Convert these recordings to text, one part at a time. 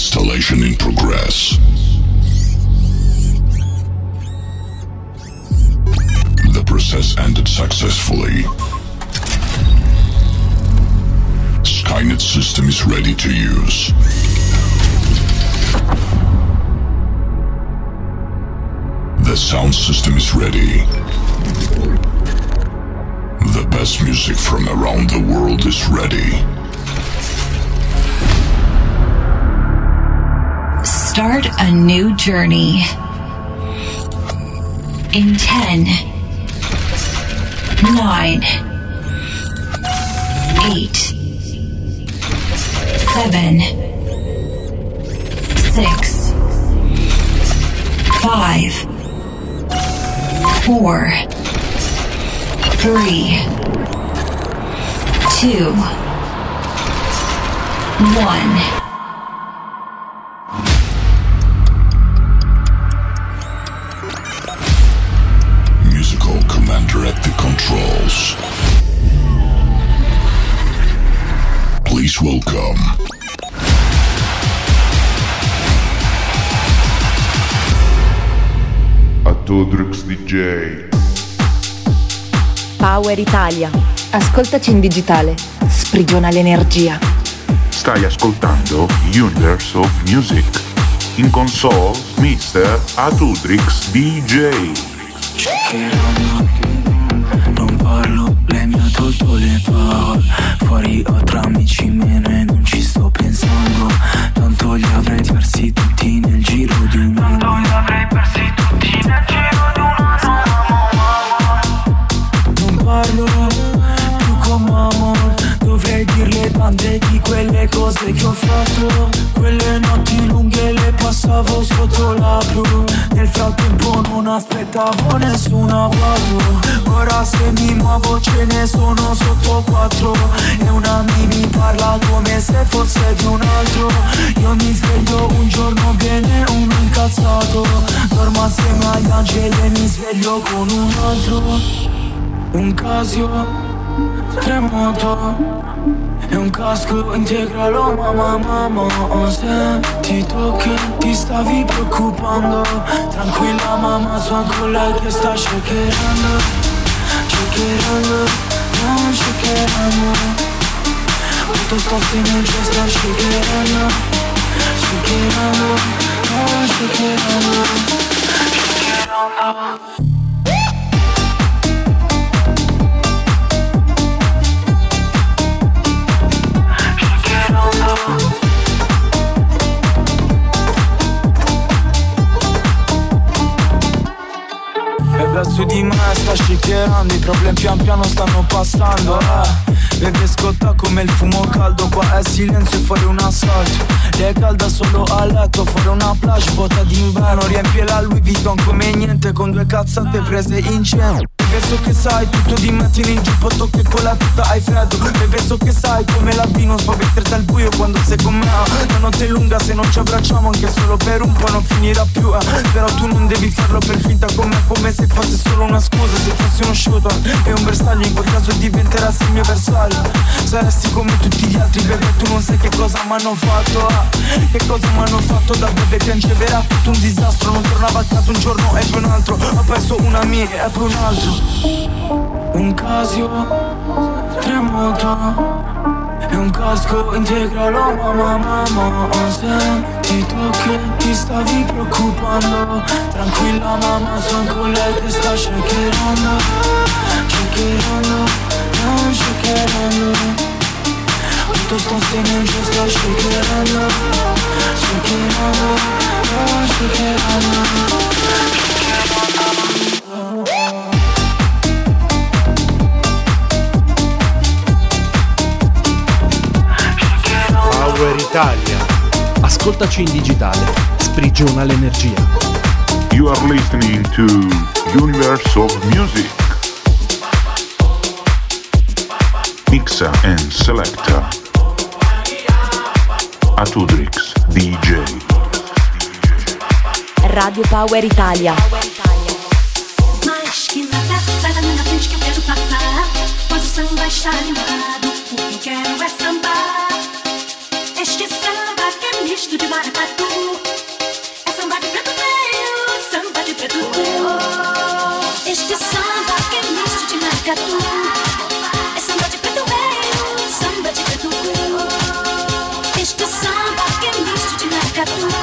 Installation in progress. The process ended successfully. Skynet system is ready to use. The sound system is ready. The best music from around the world is ready. Start a new journey. In 10, 9, 8, 7, 6, 5, 4, 3, 2, 1. Power Italia. Ascoltaci in digitale. Sprigiona l'energia. Stai ascoltando Universe of Music. In console, Mr. Atudrix DJ. Non parlo, lei mi ha tolto le parole Fuori ho tra amici meno e non ci sto pensando Tanto li avrei persi tutti nel giro di un anno Tanto li avrei persi tutti cose che ho fatto Quelle notti lunghe le passavo sotto la blu. Nel frattempo non aspettavo nessun avvato Ora se mi muovo ce ne sono sotto quattro. E una mi parla come se fosse di un altro. Io mi sveglio un giorno bene, uno incazzato. Dormo assieme agli angeli e mi sveglio con un altro. Un Casio, tremoto e un casco integralo mamma mamma Ho sentito che ti stavi preoccupando. Tranquilla mamma sono lei che sta shakerando Shakerando, non shakerando. Tutto sta finendo sta shakerando Shakerando, non shakerando. Shakerando E verso di me sta shakerando I problemi pian piano stanno passando eh. Bebe scotta come il fumo caldo Qua è silenzio e fuori un assalto. Lei è calda solo a letto Fuori una plage vuota d'inverno. Riempie la Louis Vuitton come niente Con due cazzate prese in cielo Bebe so che sai tutto di mattina in giubbotto Che con la tuta hai freddo. Bebe so che sai come la B non spaventerti al buio Quando sei con me. La notte è lunga se non ci abbracciamo Anche solo per un po' non finirà più eh. Però tu non devi farlo per finta con me Come se fosse solo una scusa. Se fossi uno shooter e un bersaglio In quel caso diventerassi il mio bersaglio. Saresti come tutti gli altri bebè Tu non sai che cosa mi hanno fatto ah. Che cosa mi hanno fatto da bebè Piangevera tutto un disastro. Non tornava a casa un giorno e poi un altro. Ho perso un'amica e poi un altro Un Casio Tremoto e un casco integralo mamma mamma Ho sentito che ti stavi preoccupando. Tranquilla mamma sono con lei che sta shakerando Shakerando, non shakerando. Tutto sta finendo sta shakerando Shakerando, non shakerando. Power Italia. Ascoltaci in digitale. Sprigiona l'energia. You are listening to Universe of Music. Mixa and Selector. Atudrix DJ. Radio Power Italia. Mas que nada, sai da minha frente que eu quero passar. Pois o samba está animado, o que eu quero é sambar. de. É samba de preto samba de preto. Este samba que é misto de. É samba de preto samba de preto. Este samba que é misto de.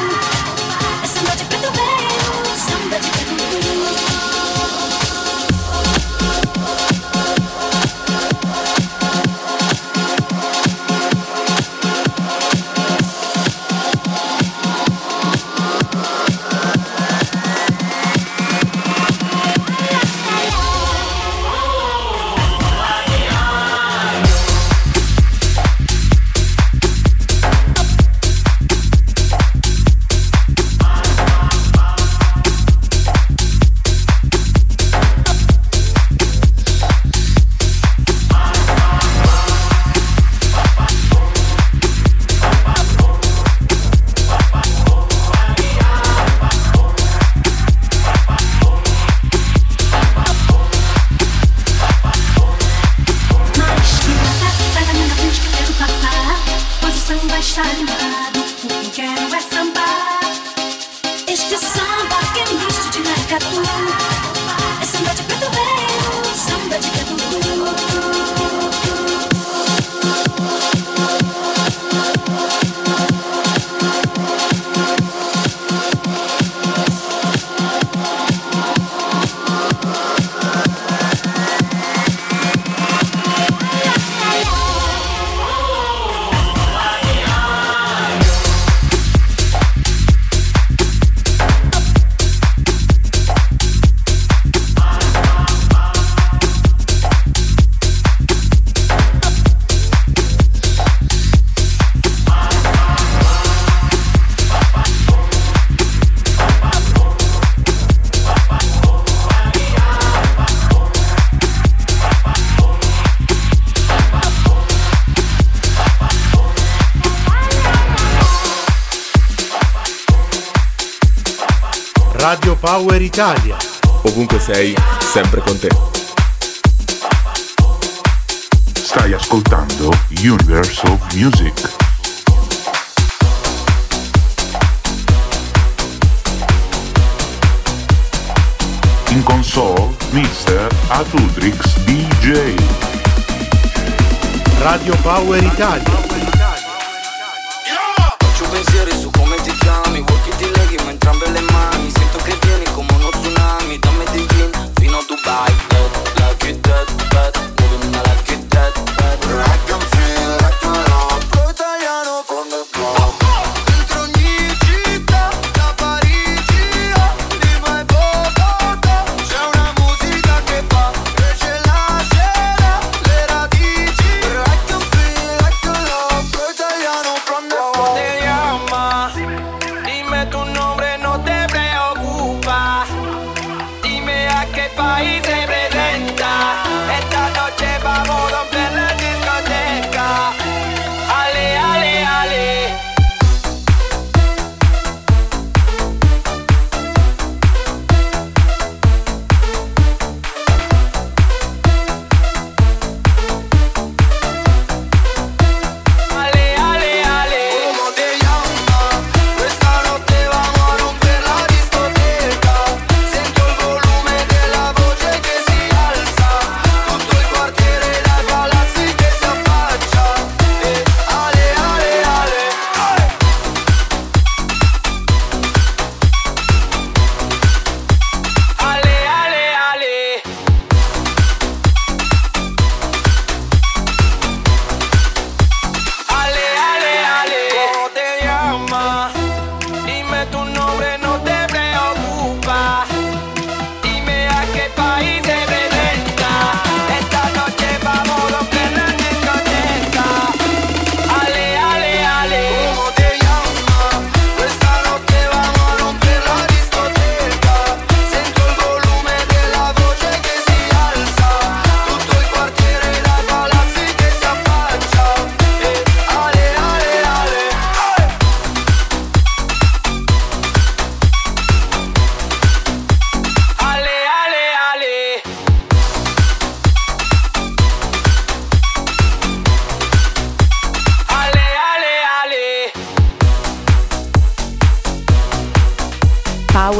Power Italia. Ovunque sei, sempre con te. Stai ascoltando Universal Music. In console, Mr. Atudrix DJ. Radio Power Italia.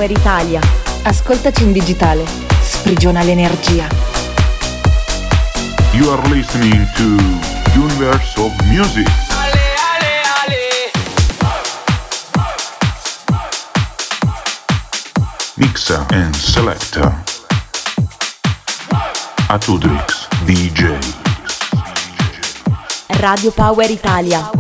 per Italia. Ascoltaci in digitale. Sprigiona l'energia. You are listening to Universe of Music. Mixer and Selector Atudrix DJ Radio Power Italia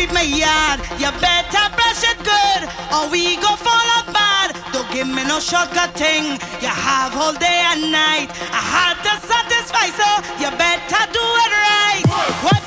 sweep my yard. You better brush it good, or we go fall apart. Don't give me no shortcut thing. You have all day and night. I had to satisfy, so you better do it right. What?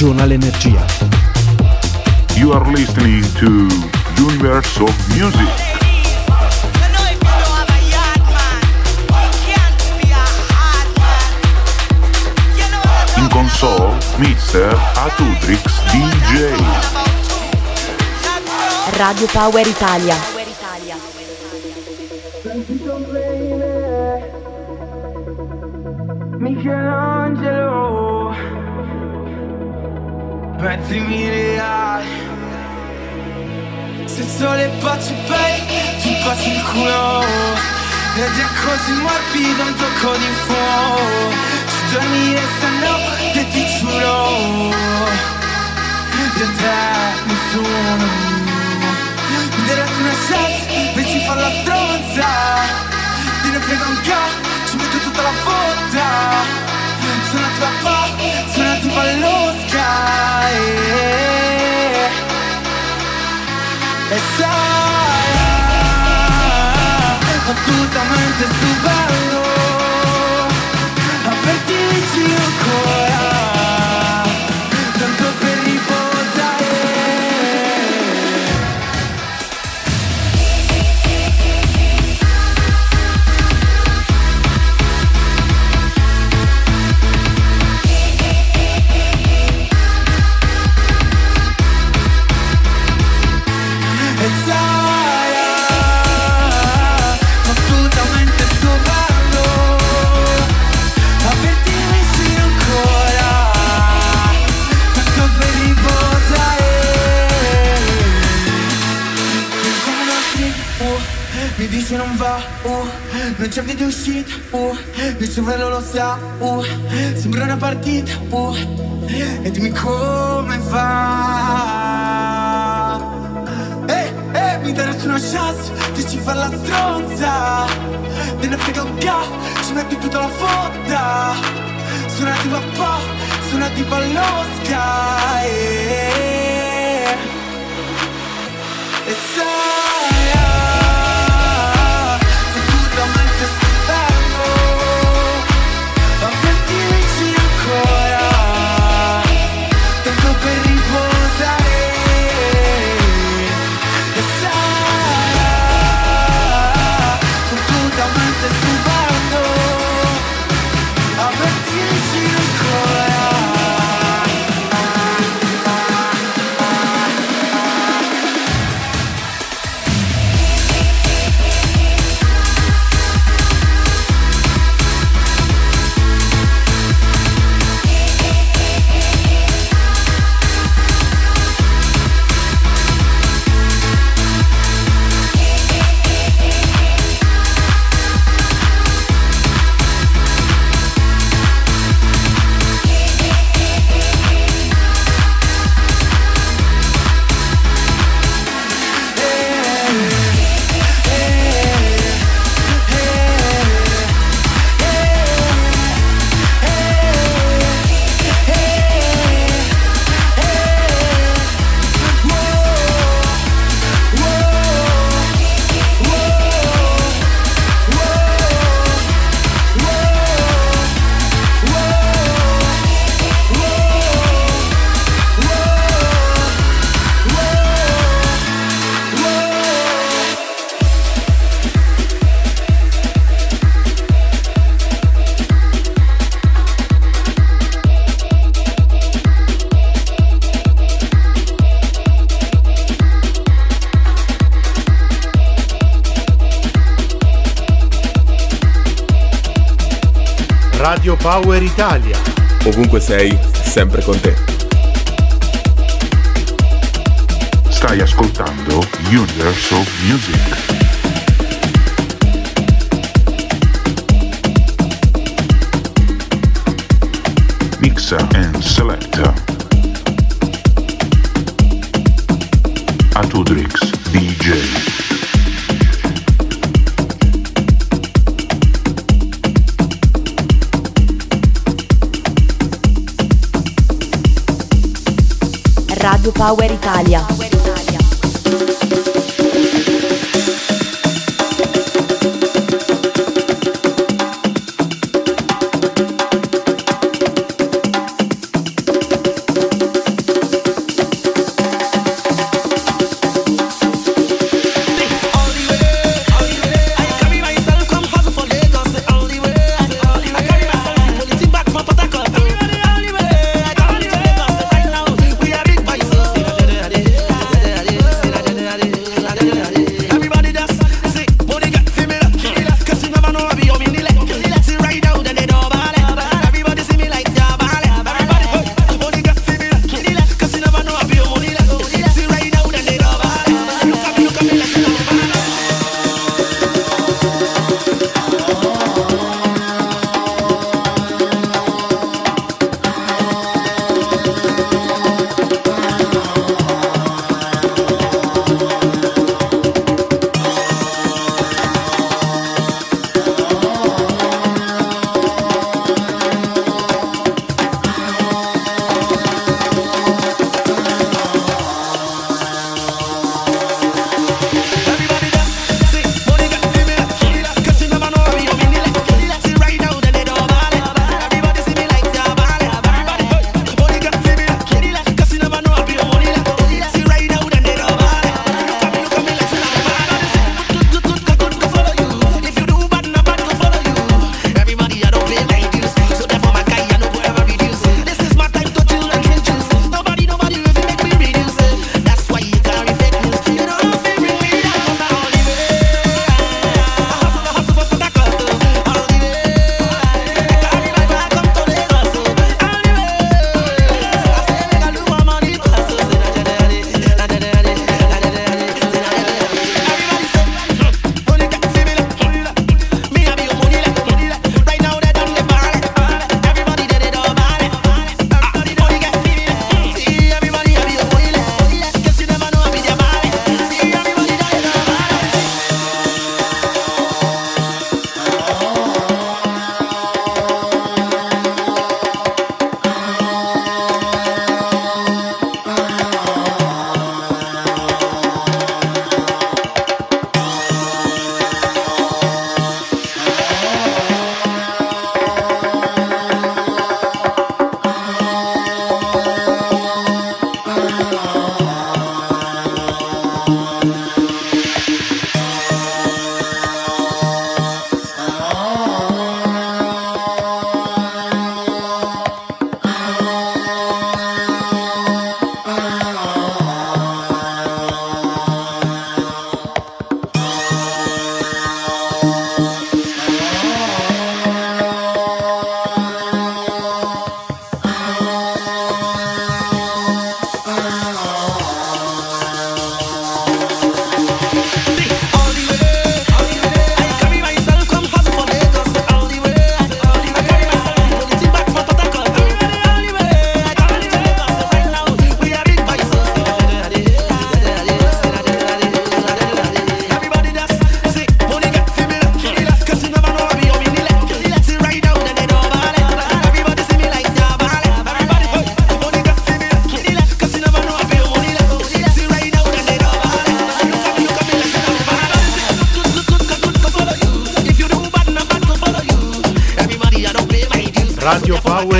ragiona l'energia. You are listening to Universe of Music. In console, Mr. Atutrix DJ. Radio Power Italia. Michelangelo mettimi reali Se sole baci bene, ti faccio il culo. Ed è così morbido un tocco di fuoco. Ci dormi e stanno, stanotte ti giuro. Io te, nessuno Darati una chance, invece fa la stronza. Ti ne frega un cazzo, ci metto tutta la fotta Sono a tua parte pallosca E, e sai Assolutamente stupendo Averti mi dice non va, uh, non c'è video uscita, uh, il cervello lo sa, uh, sembra una partita, uh, e dimmi come va. Eh, eh, mi daresti una chance, dici far la stronza, te ne frega un ca, ci metti tutta la fotta, suonati papà, suonati pallosca, eh. E sai, Power Italia. Ovunque sei, sempre con te. Stai ascoltando Universe of Music. Power Italia.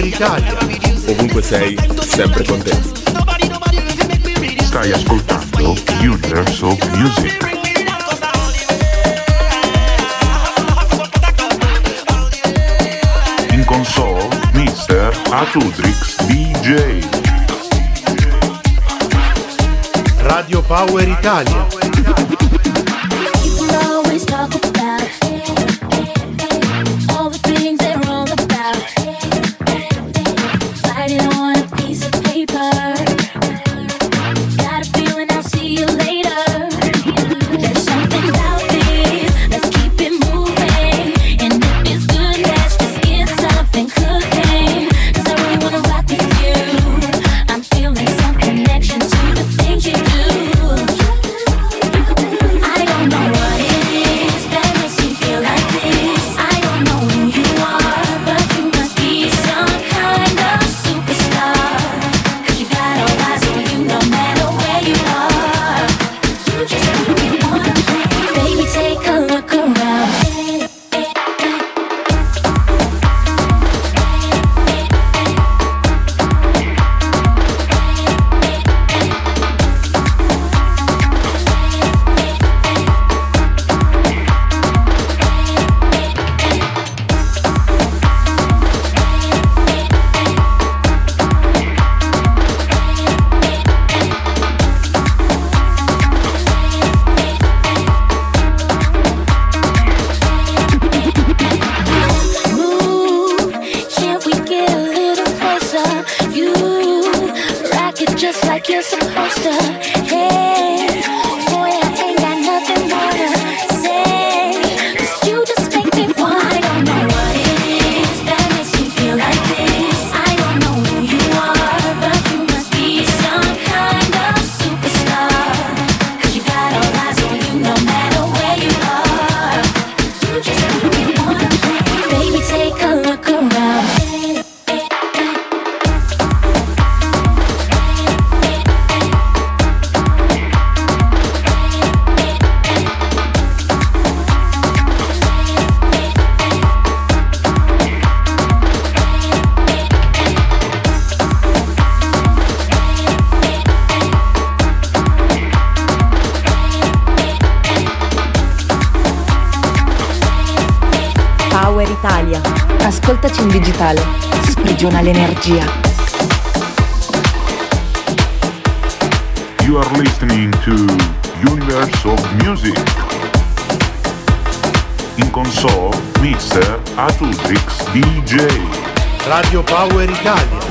Summer Italia. Ovunque sei, sempre con te. Stai ascoltando Universe of Music. In console, Mr. Atudrix DJ. Radio Power Italia energia. You are listening to Universe of Music. In console, Mr. Atutrix DJ. Radio Power Italia.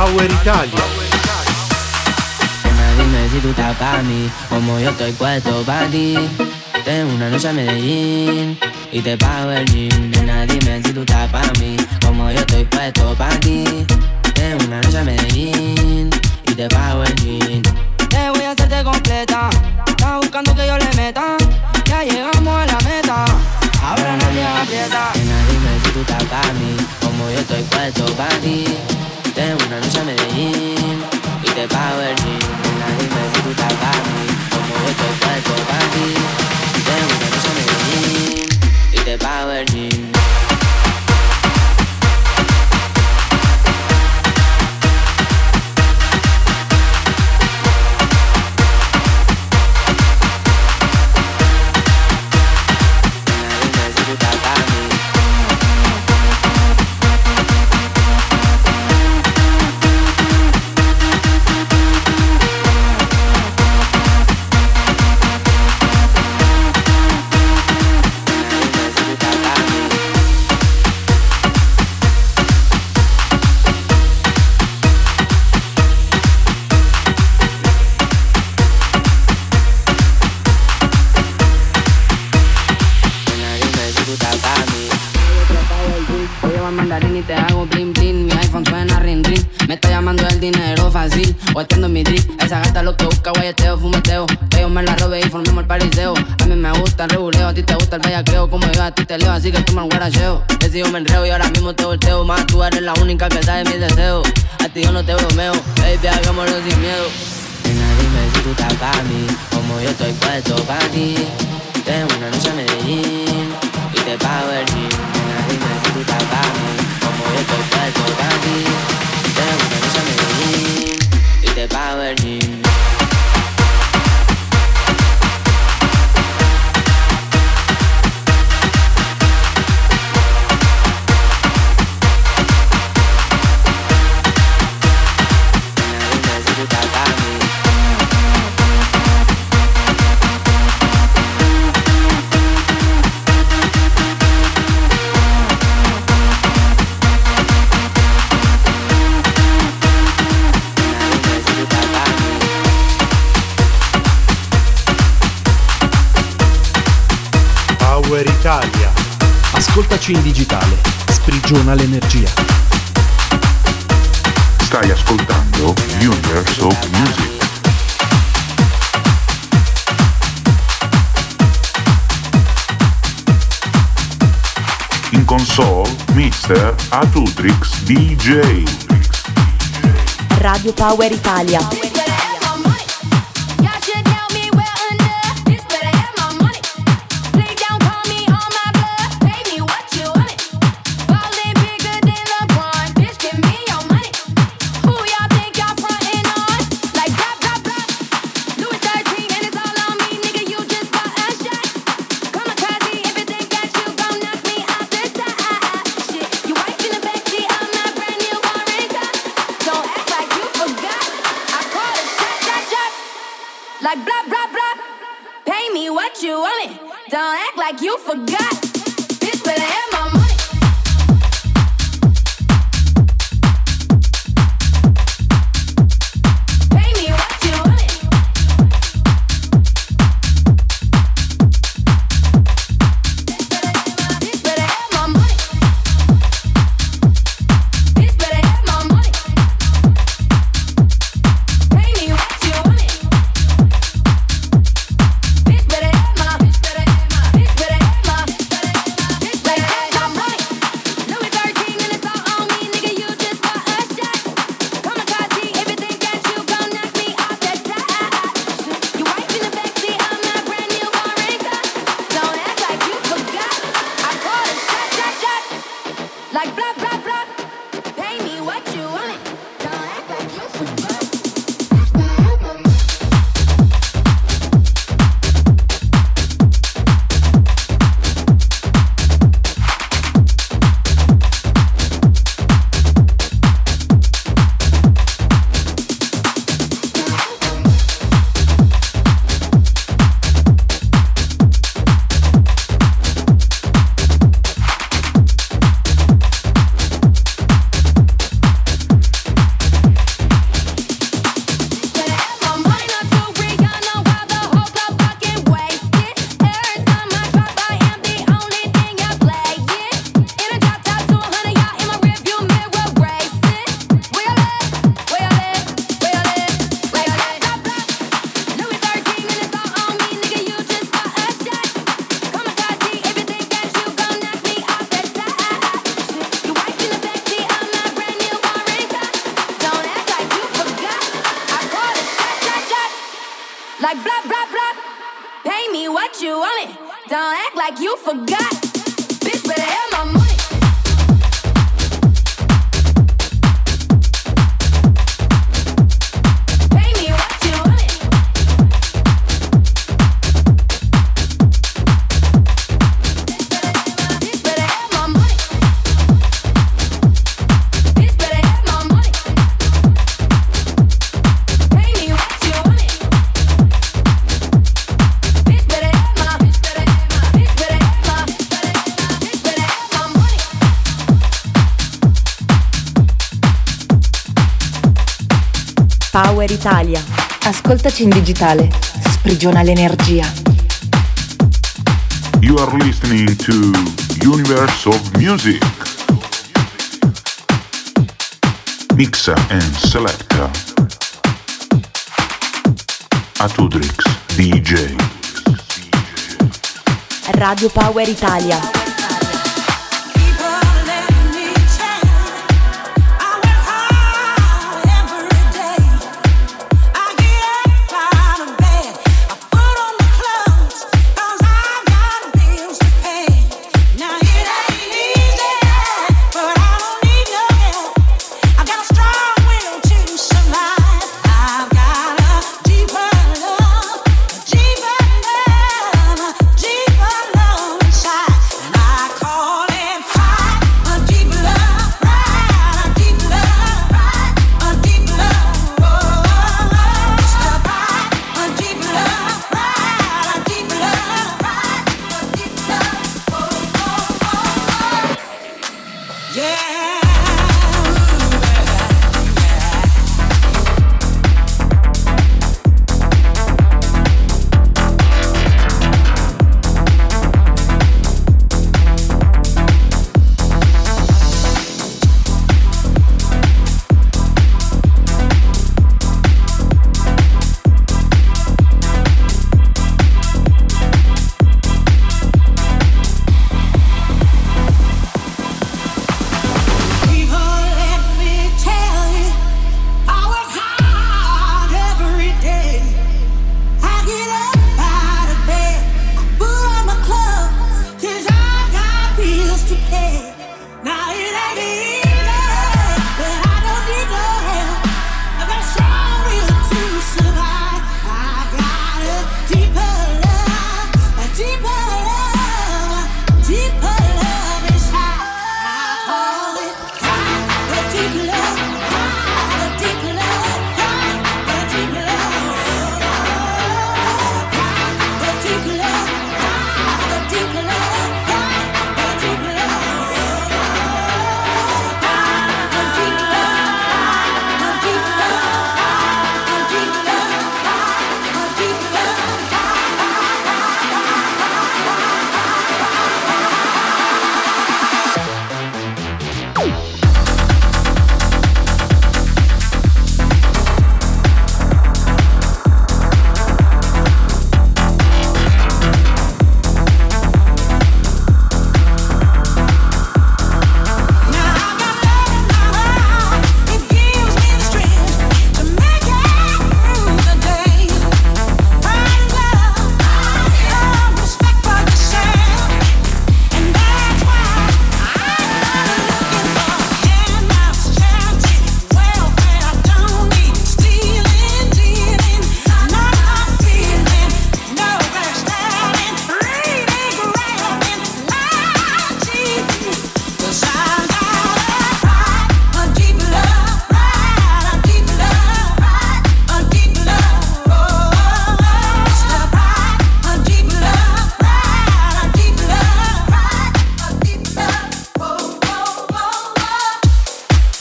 Power Italia. Nena, dime si tú estás pa' mí, como yo estoy puesto pa' ti. Tengo una noche a Medellín y te pago el gym. Nena, dime si tú estás pa' mí, como yo estoy puesto pa' ti. Tengo una noche a Medellín y te pago el gym. Te voy a hacerte completa. Estás buscando que yo le meta. Ya llegamos a la meta. Ahora nadie aprieta. Nena, dime si tú estás pa' mí, como yo estoy puesto pa' ti. Tengo una noche a Medellín y te pago el gym. Nena, dime si tú estás pa' mí, como yo estoy puesto pa' ti. Tengo una noche a Medellín y te pago el gym. A te leo, así que toma el guaracheo. Que si me enreo y ahora mismo te volteo. Más tú eres la única que sabe mis deseos. A ti yo no te bromeo. Baby, hagámoslo sin miedo. Nena, dime si tú estás pa' mí, como yo estoy puesto pa' ti. Tengo una noche a Medellín y te pago el gym. Nena, dime si tú estás pa' mí, como yo estoy puesto pa' ti. Tengo una noche a Medellín y te pago el gym. Italia. Ascoltaci in digitale. Sprigiona l'energia. Stai ascoltando Universe of Music. In console, Mr. Atudrix DJ. Radio Power Italia. Like you forgot. Ascoltaci in digitale. Sprigiona l'energia. You are listening to Universe of Music. Mixa and selecta. Atudrix DJ. Radio Power Italia.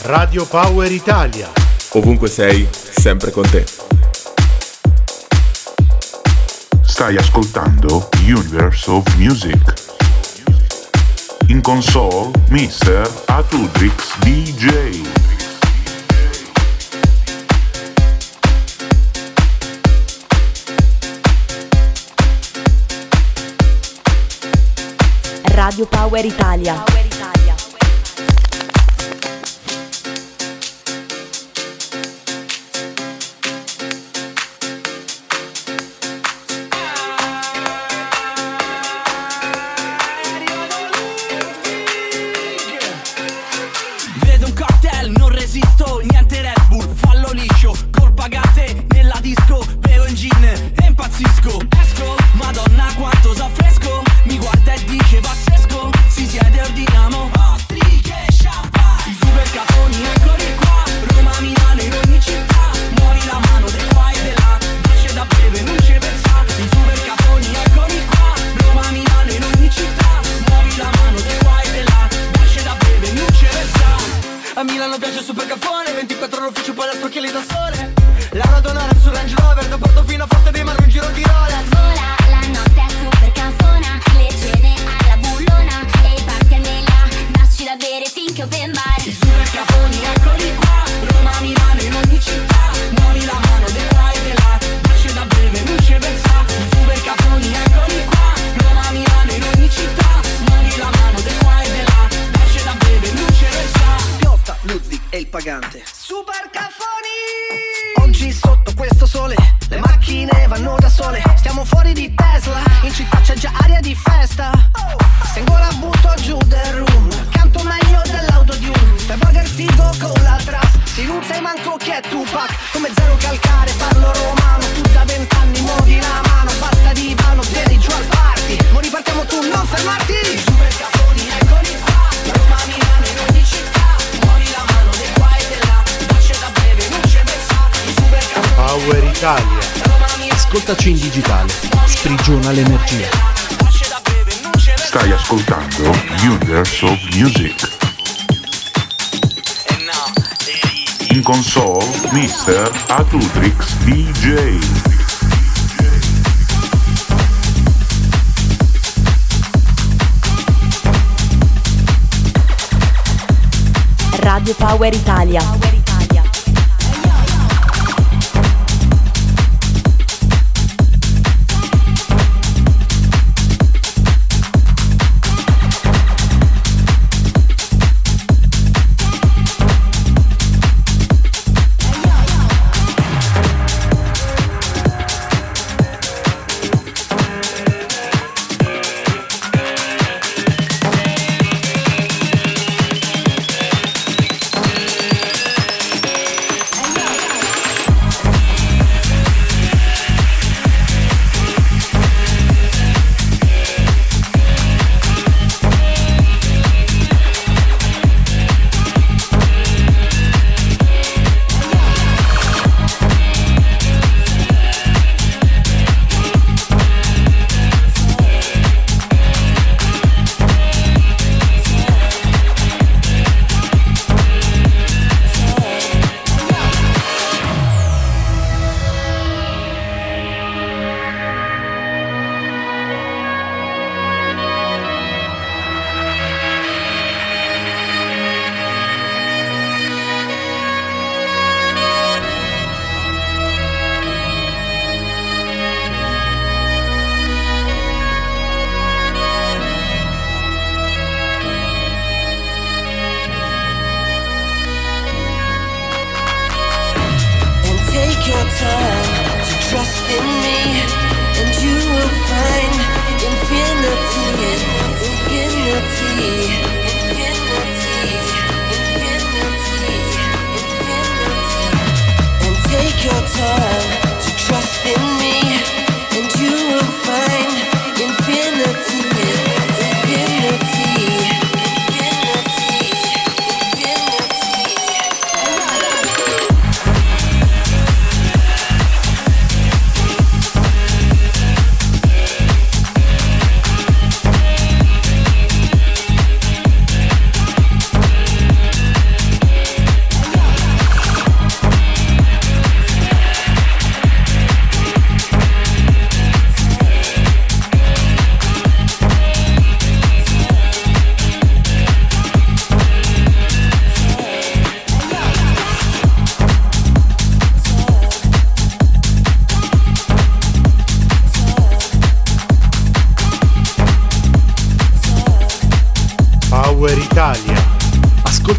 Radio Power Italia. Ovunque sei, sempre con te. Stai ascoltando Universe of Music. In console, Mr. Atudrix DJ. Radio Power Italia. ma Ascoltaci in digitale. Sprigiona l'energia. Stai ascoltando Universe of Music. In console, Mr. Atutrix DJ. Radio Power Italia.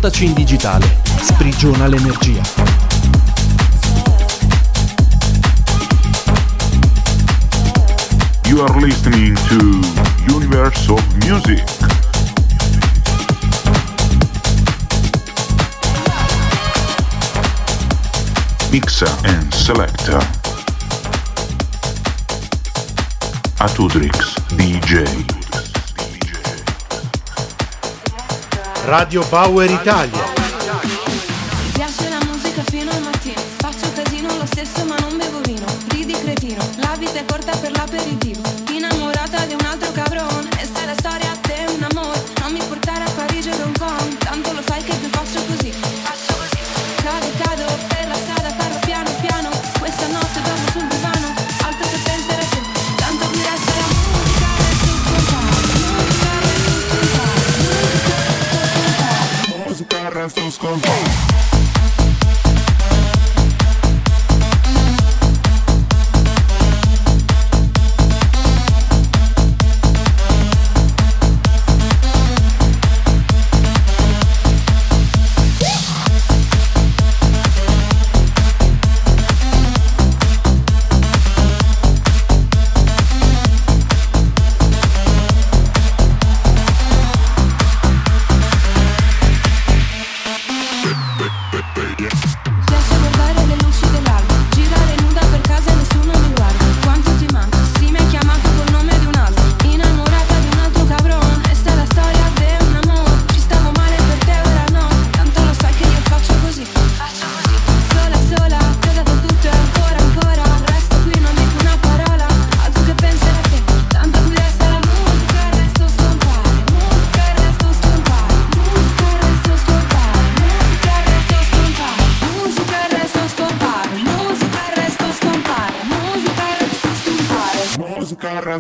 Ascoltaci in digitale. Sprigiona l'energia. You are listening to Universe of Music. Mixer and selector Atudrix DJ. Radio Power Italia. Mi piace la musica fino al mattino, faccio casino lo stesso ma non bevo vino, ridi cretino, la vita è corta per l'aperitivo.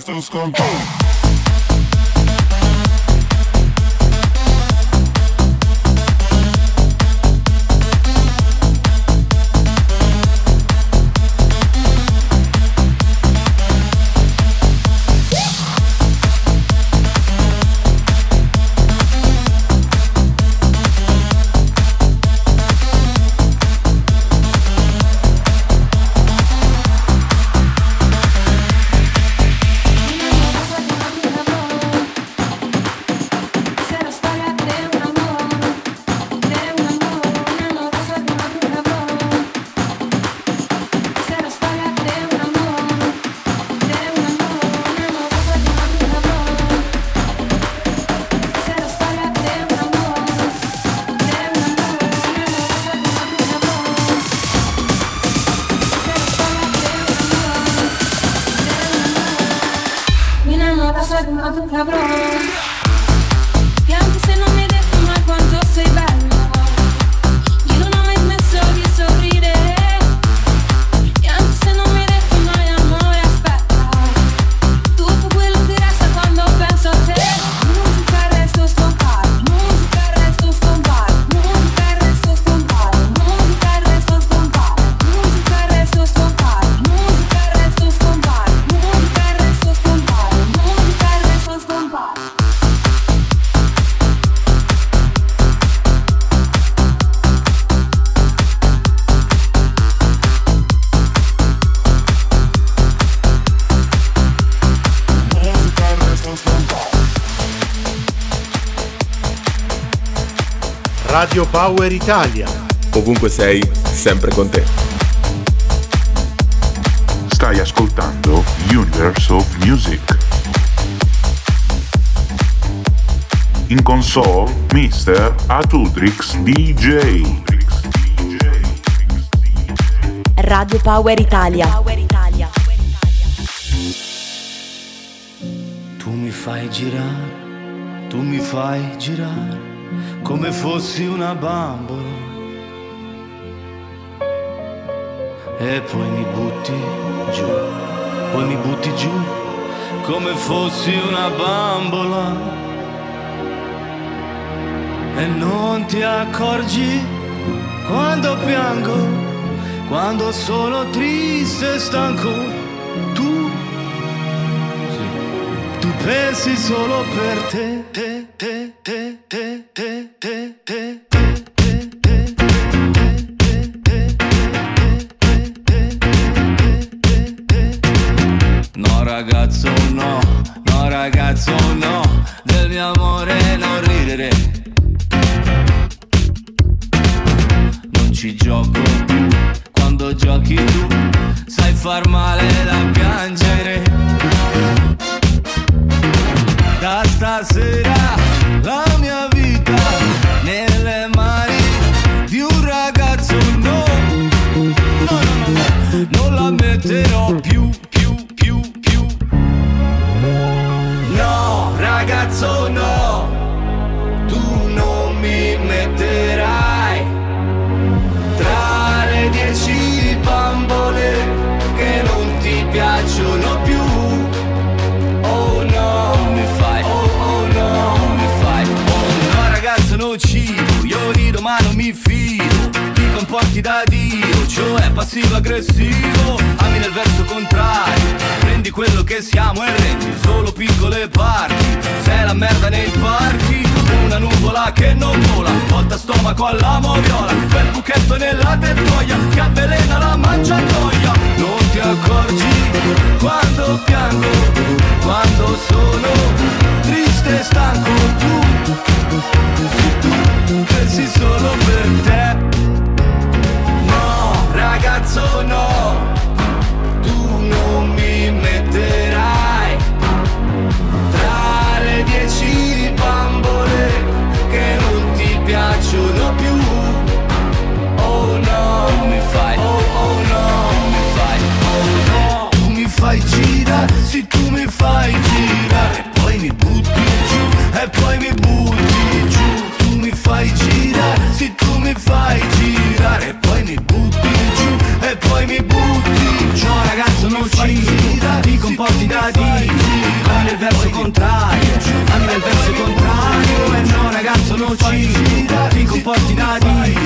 Estou dos. Radio Power Italia. Ovunque sei, sempre con te. Stai ascoltando Universe of Music. In console, Mr. Atudrix DJ. Radio Power Italia. Power Italia. Tu mi fai girare, tu mi fai girare come fossi una bambola. E poi mi butti giù, poi mi butti giù, come fossi una bambola. E non ti accorgi quando piango, quando sono triste e stanco. Tu, tu pensi solo per te te, te, te, te, te, te. No ragazzo no, no ragazzo no, del mio amore non ridere. Non ci gioco più, quando giochi tu sai far male da piangere. dass das será la comporti da Dio, cioè passivo aggressivo Ami nel verso contrario Prendi quello che siamo e rendi solo piccole parti Sei la merda nei parchi Una nuvola che non vola Volta stomaco alla moviola Quel buchetto nella tettoia Che avvelena la mangiatoia Non ti accorgi quando piango Quando sono triste e stanco Tu, sì, tu pensi solo per te Ragazzo no. Tu non mi metterai Tra le dieci bambole Che non ti piacciono più. Oh no. Tu mi fai Oh oh no. Tu mi fai Oh no. Tu mi fai girare Sì tu mi fai girare. E poi mi butti giù E poi mi butti fai girare, se tu mi fai girare e poi mi butti giù, e poi mi butti giù. No ragazzo non ci girare, ti comporti da di, anda il verso contrario, anda il verso contrario. E no ragazzo non ci girare, ti comporti da di,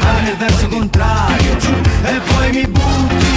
anda il verso contrario, e poi mi butti